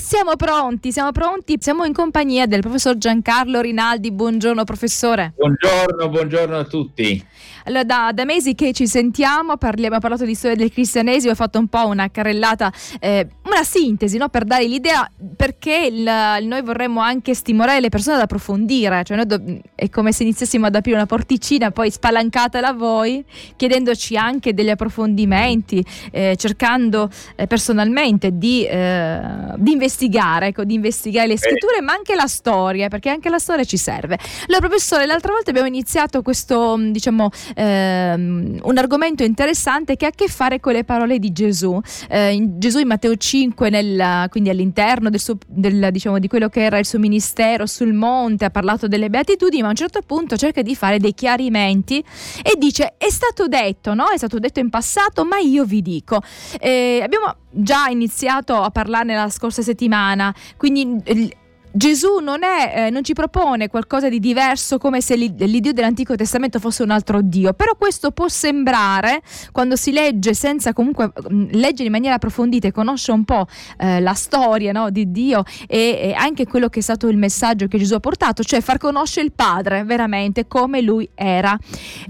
siamo pronti, siamo pronti, siamo in compagnia del professor Giancarlo Rinaldi. Buongiorno professore. Buongiorno, buongiorno a tutti. Allora, da, da, mesi che ci sentiamo, parli, abbiamo parlato di storia del cristianesimo, ho fatto un po' una carrellata, eh, una sintesi no? per dare l'idea perché il, noi vorremmo anche stimolare le persone ad approfondire, cioè do, è come se iniziassimo ad aprire una porticina, poi spalancata da voi, chiedendoci anche degli approfondimenti, eh, cercando eh, personalmente di, eh, di investigare, ecco, di investigare le scritture, ma anche la storia, perché anche la storia ci serve. Allora, professore, l'altra volta abbiamo iniziato questo, diciamo, ehm, un argomento interessante che ha a che fare con le parole di Gesù. Eh, in, Gesù in Matteo 5, nel, quindi all'interno del suo, del, diciamo, di quello che era il suo ministero sul monte, ha parlato delle beatitudini, ma a un certo punto cerca di fare dei chiarimenti e dice è stato detto, no? È stato detto in passato, ma io vi dico. Eh, abbiamo già iniziato a parlarne la scorsa settimana, quindi Gesù non, è, eh, non, ci propone qualcosa di diverso come se l'Iddio dell'Antico Testamento fosse un altro Dio, però questo può sembrare, quando si legge senza comunque mm, leggere in maniera approfondita e conosce un po' eh, la storia no, di Dio e, e, anche quello che è stato il messaggio che Gesù ha portato, cioè far conoscere il Padre veramente come lui era.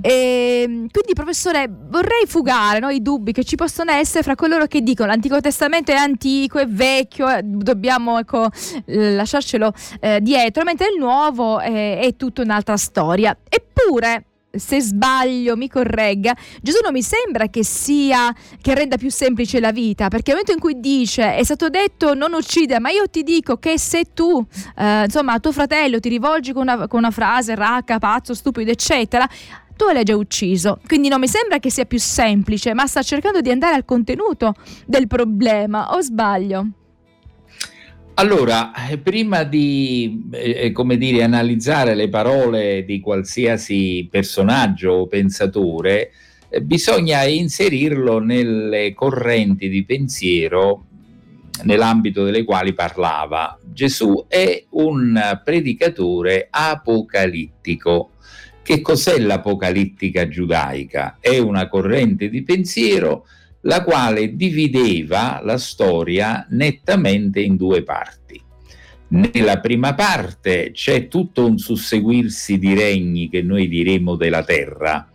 E, quindi professore vorrei fugare no, i dubbi che ci possono essere fra coloro che dicono l'Antico Testamento è antico, è vecchio, eh, dobbiamo ecco, lasciarci portarcelo eh, dietro, mentre il nuovo eh, è tutta un'altra storia. Eppure, se sbaglio mi corregga, Gesù non mi sembra che sia che renda più semplice la vita, perché nel momento in cui dice è stato detto non uccide, ma io ti dico che se tu, eh, insomma, a tuo fratello ti rivolgi con una, con una frase racca, pazzo, stupido, eccetera, tu l'hai già ucciso. Quindi non mi sembra che sia più semplice, ma sta cercando di andare al contenuto del problema, o sbaglio? Allora, eh, prima di eh, eh, dire, analizzare le parole di qualsiasi personaggio o pensatore, eh, bisogna inserirlo nelle correnti di pensiero nell'ambito delle quali parlava. Gesù è un predicatore apocalittico. Che cos'è l'apocalittica giudaica? È una corrente di pensiero la quale divideva la storia nettamente in due parti. Nella prima parte c'è tutto un susseguirsi di regni che noi diremo della terra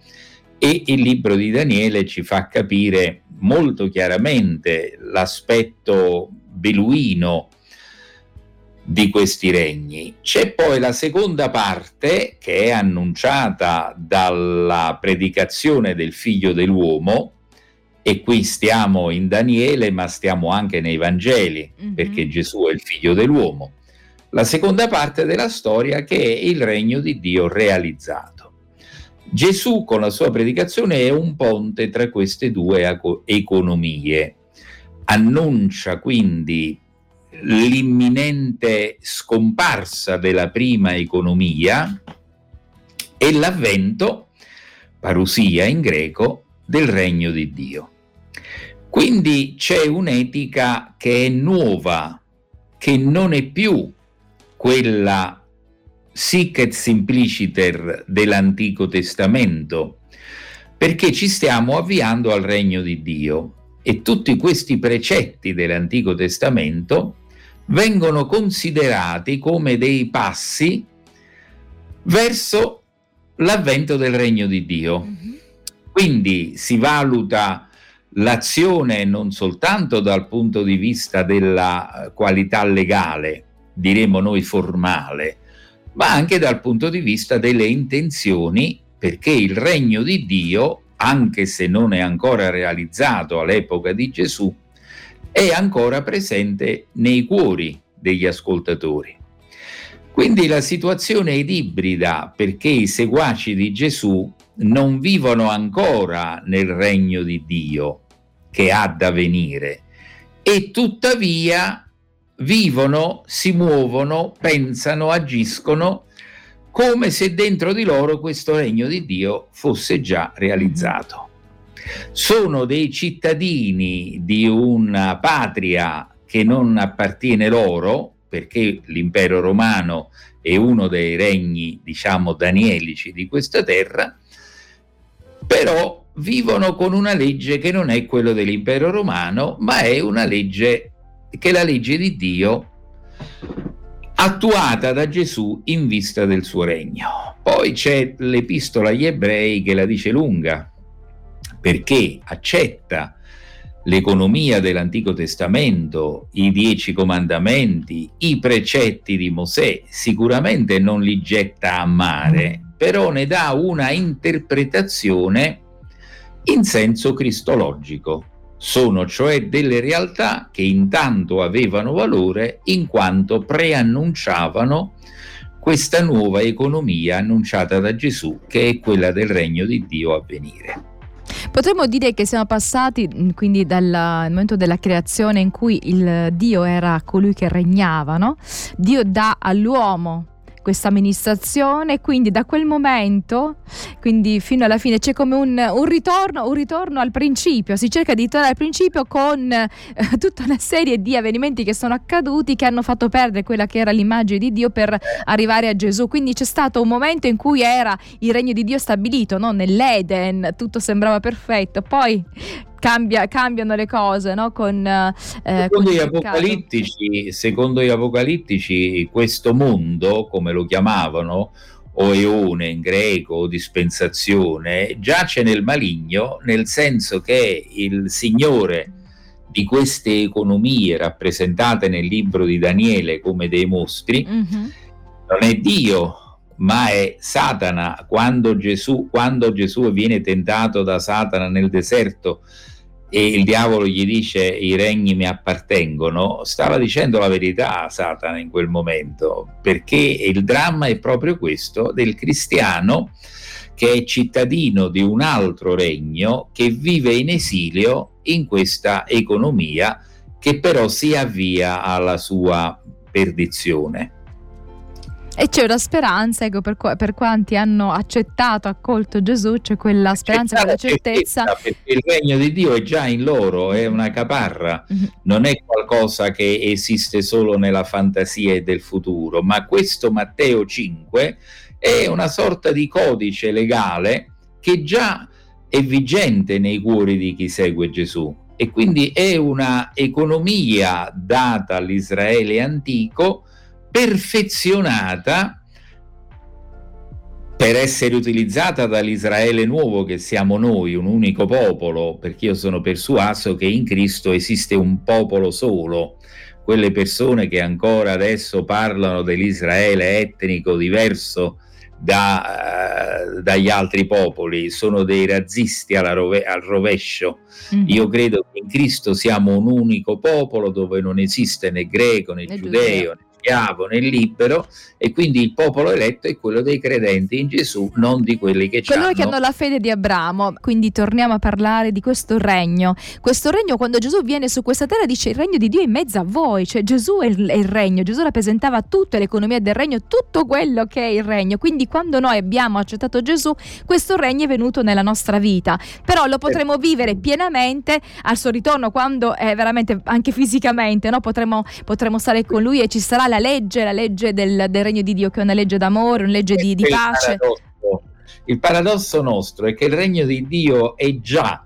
e il libro di Daniele ci fa capire molto chiaramente l'aspetto beluino di questi regni. C'è poi la seconda parte che è annunciata dalla predicazione del figlio dell'uomo, e qui stiamo in Daniele, ma stiamo anche nei Vangeli, mm-hmm. perché Gesù è il figlio dell'uomo. La seconda parte della storia che è il regno di Dio realizzato. Gesù con la sua predicazione è un ponte tra queste due economie. Annuncia quindi l'imminente scomparsa della prima economia e l'avvento, parusia in greco, del regno di Dio. Quindi c'è un'etica che è nuova, che non è più quella sic et simpliciter dell'Antico Testamento, perché ci stiamo avviando al regno di Dio e tutti questi precetti dell'Antico Testamento vengono considerati come dei passi verso l'avvento del regno di Dio. Mm-hmm. Quindi si valuta l'azione non soltanto dal punto di vista della qualità legale, diremo noi formale, ma anche dal punto di vista delle intenzioni, perché il regno di Dio, anche se non è ancora realizzato all'epoca di Gesù, è ancora presente nei cuori degli ascoltatori. Quindi la situazione è ibrida perché i seguaci di Gesù non vivono ancora nel regno di Dio, che ha da venire e tuttavia vivono, si muovono, pensano, agiscono come se dentro di loro questo regno di Dio fosse già realizzato. Sono dei cittadini di una patria che non appartiene loro, perché l'impero romano è uno dei regni, diciamo, danielici di questa terra, però vivono con una legge che non è quella dell'impero romano, ma è una legge che la legge di Dio attuata da Gesù in vista del suo regno. Poi c'è l'epistola agli ebrei che la dice lunga, perché accetta l'economia dell'Antico Testamento, i dieci comandamenti, i precetti di Mosè, sicuramente non li getta a mare, però ne dà una interpretazione in senso cristologico. Sono cioè delle realtà che intanto avevano valore in quanto preannunciavano questa nuova economia annunciata da Gesù, che è quella del regno di Dio a venire. Potremmo dire che siamo passati mm, quindi dal momento della creazione in cui il Dio era colui che regnava, no? Dio dà all'uomo questa amministrazione, quindi da quel momento, quindi fino alla fine c'è come un, un, ritorno, un ritorno al principio, si cerca di tornare al principio con eh, tutta una serie di avvenimenti che sono accaduti che hanno fatto perdere quella che era l'immagine di Dio per arrivare a Gesù, quindi c'è stato un momento in cui era il regno di Dio stabilito, no? nell'Eden, tutto sembrava perfetto, poi cambia, cambiano le cose, no? Con, eh, secondo, gli apocalittici, secondo gli apocalittici, questo mondo, come lo chiamavano, o eone in greco o dispensazione, giace nel maligno, nel senso che il Signore di queste economie rappresentate nel libro di Daniele come dei mostri, mm-hmm. non è Dio, ma è Satana. Quando Gesù, quando Gesù viene tentato da Satana nel deserto e il diavolo gli dice i regni mi appartengono, stava dicendo la verità a Satana in quel momento, perché il dramma è proprio questo del cristiano che è cittadino di un altro regno che vive in esilio in questa economia che però si avvia alla sua perdizione. E c'è una speranza, ecco, per, per, quanti hanno accettato, accolto Gesù, c'è quella speranza, quella certezza. Perché il regno di Dio è già in loro, è una caparra, mm-hmm. non è qualcosa che esiste solo nella fantasia del futuro, ma questo Matteo 5 è una sorta di codice legale che già è vigente nei cuori di chi segue Gesù e quindi è una economia data all'Israele antico perfezionata per essere utilizzata dall'Israele nuovo che siamo noi, un unico popolo, perché io sono persuaso che in Cristo esiste un popolo solo. Quelle persone che ancora adesso parlano dell'Israele etnico diverso da, uh, dagli altri popoli, sono dei razzisti rove- al rovescio. Mm-hmm. Io credo che in Cristo siamo un unico popolo dove non esiste né greco né, né giudeo, né schiavo né libero e quindi il popolo eletto è quello dei credenti in Gesù, non di quelli che Coloro che hanno la fede di Abramo. Quindi torniamo a parlare di questo regno. Questo regno quando Gesù viene su questa terra dice il regno di Dio è in mezzo a voi, cioè Gesù è il, è il regno, Gesù rappresentava tutta l'economia del regno, tutto quello che è il regno. Quindi quando noi abbiamo accettato Gesù, questo regno è venuto nella nostra vita. Però lo potremo vivere pienamente al suo ritorno quando è veramente anche fisicamente, no? potremo, potremo stare con lui e ci sarà la la legge, la legge del, del, regno di Dio, che è una legge d'amore, una legge di, di pace. Il paradosso, il paradosso nostro è che il regno di Dio è già,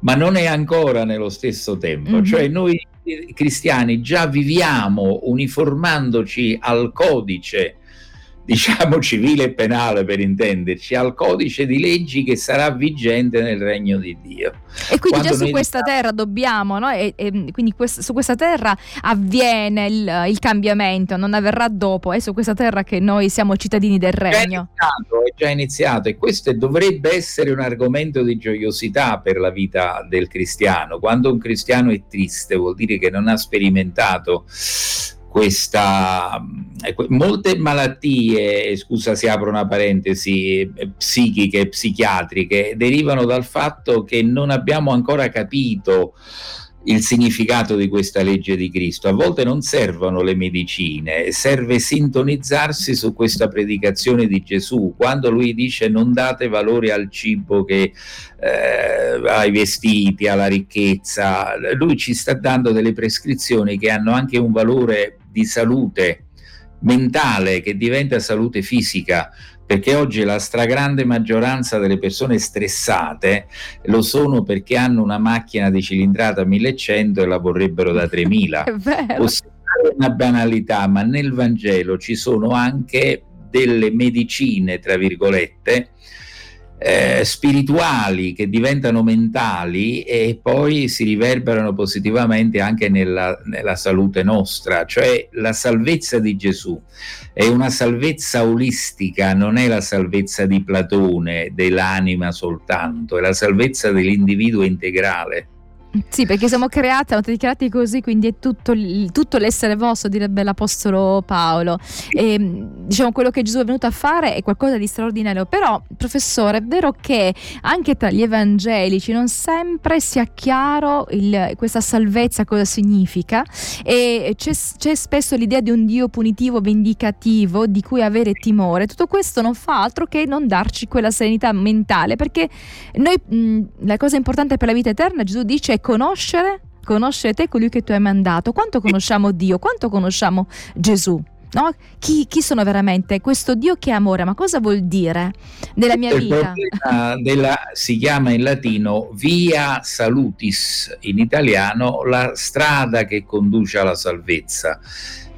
ma non è ancora nello stesso tempo. Mm-hmm. Cioè noi cristiani già viviamo uniformandoci al codice diciamo civile e penale per intenderci, al codice di leggi che sarà vigente nel regno di Dio. E quindi Quando già su questa diciamo... terra dobbiamo, no? e, e, quindi quest- su questa terra avviene il, il, cambiamento, non avverrà dopo, è su questa terra che noi siamo cittadini del regno. È, iniziato, è già iniziato e questo dovrebbe essere un argomento di gioiosità per la vita del cristiano. Quando un cristiano è triste vuol dire che non ha sperimentato questa eh, molte malattie, scusa se apro una parentesi, eh, psichiche psichiatriche derivano dal fatto che non abbiamo ancora capito il significato di questa legge di Cristo. A volte non servono le medicine, serve sintonizzarsi su questa predicazione di Gesù. Quando lui dice non date valore al cibo, che, eh, ai vestiti, alla ricchezza, lui ci sta dando delle prescrizioni che hanno anche un valore di salute mentale che diventa salute fisica. perché oggi la stragrande maggioranza delle persone stressate lo sono perché hanno una macchina di cilindrata 1100 e la vorrebbero da 3000. È una banalità, ma nel Vangelo ci sono anche delle medicine, tra virgolette, eh, spirituali che diventano mentali e poi si riverberano positivamente anche nella, nella, salute nostra, cioè la salvezza di Gesù è una salvezza olistica, non è la salvezza di Platone, dell'anima soltanto, è la salvezza dell'individuo integrale. Sì, perché siamo creati, siamo creati così, quindi è tutto, tutto, l'essere vostro, direbbe l'Apostolo Paolo. E, diciamo, quello che Gesù è venuto a fare è qualcosa di straordinario. Però, professore, è vero che anche tra gli evangelici non sempre sia chiaro il, questa salvezza cosa significa e c'è, c'è spesso l'idea di un Dio punitivo, vendicativo, di cui avere timore. Tutto questo non fa altro che non darci quella serenità mentale, perché noi, mh, la cosa importante per la vita eterna, Gesù dice, è conoscere, conoscere te colui che tu hai mandato. Quanto conosciamo Dio? Quanto conosciamo Gesù? No? Chi, chi, sono veramente? Questo Dio che è amore, ma cosa vuol dire nella mia vita? Della, si chiama in latino via salutis, in italiano la strada che conduce alla salvezza.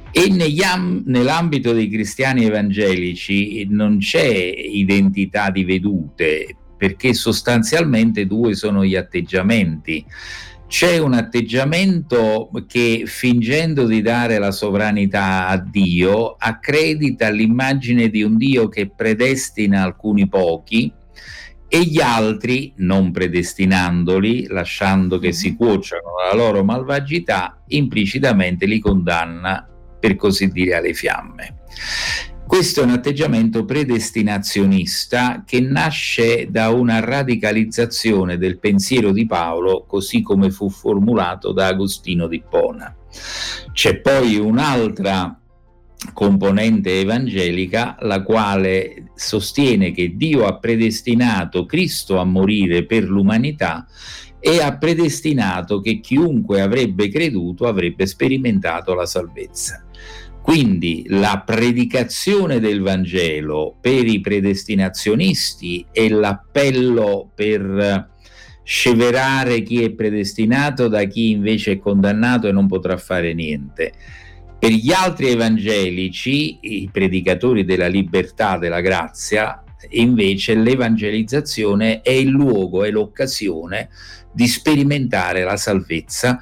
E negli, nell'ambito dei cristiani evangelici non c'è identità di vedute, perché sostanzialmente due sono gli atteggiamenti. C'è un atteggiamento che fingendo di dare la sovranità a Dio accredita l'immagine di un Dio che predestina alcuni pochi e gli altri, non predestinandoli, lasciando che si cuociano la loro malvagità, implicitamente li condanna, per così dire, alle fiamme. Questo è un atteggiamento predestinazionista che nasce da una radicalizzazione del pensiero di Paolo così come fu formulato da Agostino di Pona. C'è poi un'altra componente evangelica la quale sostiene che Dio ha predestinato Cristo a morire per l'umanità e ha predestinato che chiunque avrebbe creduto avrebbe sperimentato la salvezza. Quindi la predicazione del Vangelo per i predestinazionisti è l'appello per sceverare chi è predestinato da chi invece è condannato e non potrà fare niente. Per gli altri evangelici, i predicatori della libertà, della grazia, invece l'evangelizzazione è il luogo, è l'occasione di sperimentare la salvezza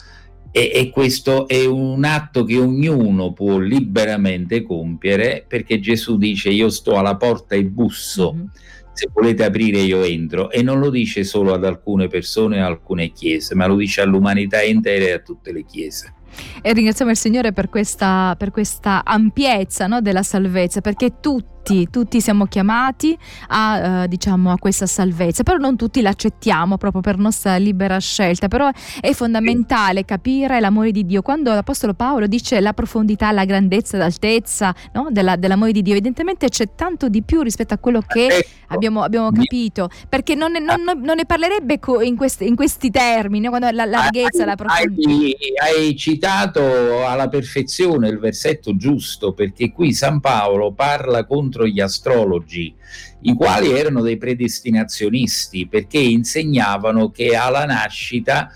e, e, questo è un atto che ognuno può liberamente compiere perché Gesù dice io sto alla porta e busso. Mm-hmm. Se volete aprire io entro e non lo dice solo ad alcune persone e alcune chiese, ma lo dice all'umanità intera e a tutte le chiese. E ringraziamo il Signore per questa, per questa ampiezza no, della salvezza, perché tutti tutti, tutti siamo chiamati a, uh, diciamo, a questa salvezza, però non tutti l'accettiamo proprio per nostra libera scelta, però è fondamentale capire l'amore di Dio. Quando l'Apostolo Paolo dice la profondità, la grandezza, l'altezza no? Della, dell'amore di Dio, evidentemente c'è tanto di più rispetto a quello che ecco. abbiamo, abbiamo capito, perché non ne, non, non ne parlerebbe in questi, in questi termini, quando la larghezza, la profondità. Hai, hai citato alla perfezione il versetto giusto, perché qui San Paolo parla contro contro gli astrologi, i quali erano dei predestinazionisti perché insegnavano che alla nascita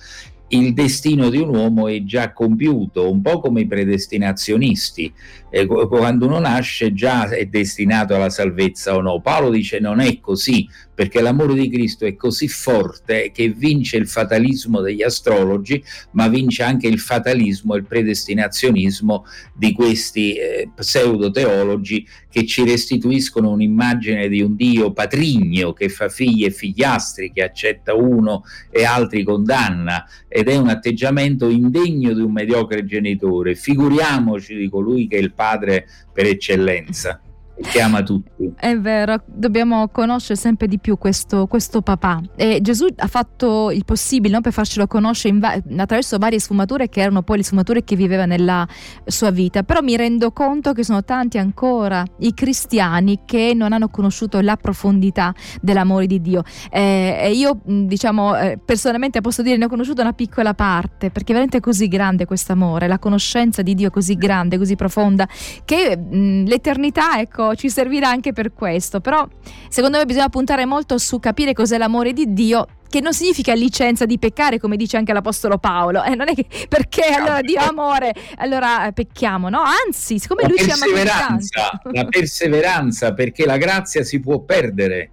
il destino di un uomo è già compiuto, un po' come i predestinazionisti. Eh, quando uno nasce già è destinato alla salvezza o no. Paolo dice non è così, perché l'amore di Cristo è così forte che vince il fatalismo degli astrologi, ma vince anche il fatalismo e il predestinazionismo di questi eh, pseudo-teologi che ci restituiscono un'immagine di un Dio patrigno che fa figli e figliastri, che accetta uno e altri condanna, ed è un atteggiamento indegno di un mediocre genitore. Figuriamoci di colui che è il padre per eccellenza chiama tutti. È vero, dobbiamo conoscere sempre di più questo, questo papà. E Gesù ha fatto il possibile no, per farcelo conoscere va- attraverso varie sfumature che erano poi le sfumature che viveva nella sua vita. Però mi rendo conto che sono tanti ancora i cristiani che non hanno conosciuto la profondità dell'amore di Dio. Eh, io, diciamo, eh, personalmente posso dire ne ho conosciuto una piccola parte, perché è veramente così grande questo amore, la conoscenza di Dio è così grande, così profonda, che mh, l'eternità, ecco, Ci servirà anche per questo, però secondo me bisogna puntare molto su capire cos'è l'amore di Dio che non significa licenza di peccare, come dice anche l'Apostolo Paolo. Eh, non è che perché allora Dio amore, allora eh, pecchiamo, no? Anzi, siccome la lui ci ama perseveranza, la perseveranza, perché la grazia si può perdere.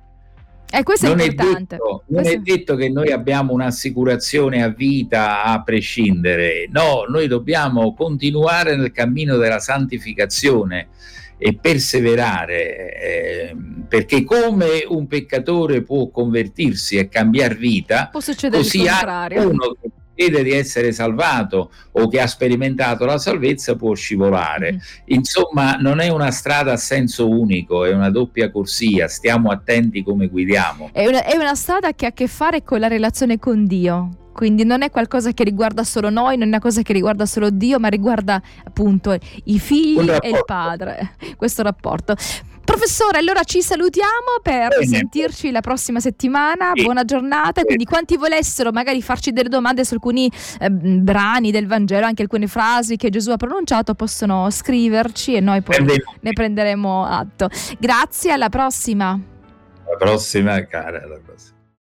E eh, questo non è importante. È detto, non questo... è detto che noi abbiamo un'assicurazione a vita a prescindere. No, noi dobbiamo continuare nel cammino della santificazione e perseverare, eh, perché come un peccatore può convertirsi e cambiare vita, può succedere così il contrario. uno che crede di essere salvato o che ha sperimentato la salvezza può scivolare. Mm. Insomma, non è una strada a senso unico, è una doppia corsia, stiamo attenti come guidiamo. È una, è una strada che ha a che fare con la relazione con Dio quindi non è qualcosa che riguarda solo noi, non è una cosa che riguarda solo Dio, ma riguarda appunto i figli e il padre, questo rapporto. Professore, allora ci salutiamo per Bene. sentirci la prossima settimana. Sì. Buona giornata. Quindi, quanti volessero magari farci delle domande su alcuni eh, brani del Vangelo, anche alcune frasi che Gesù ha pronunciato, possono scriverci e noi poi ne prenderemo atto. Grazie, alla prossima. Alla prossima, cara. Alla prossima.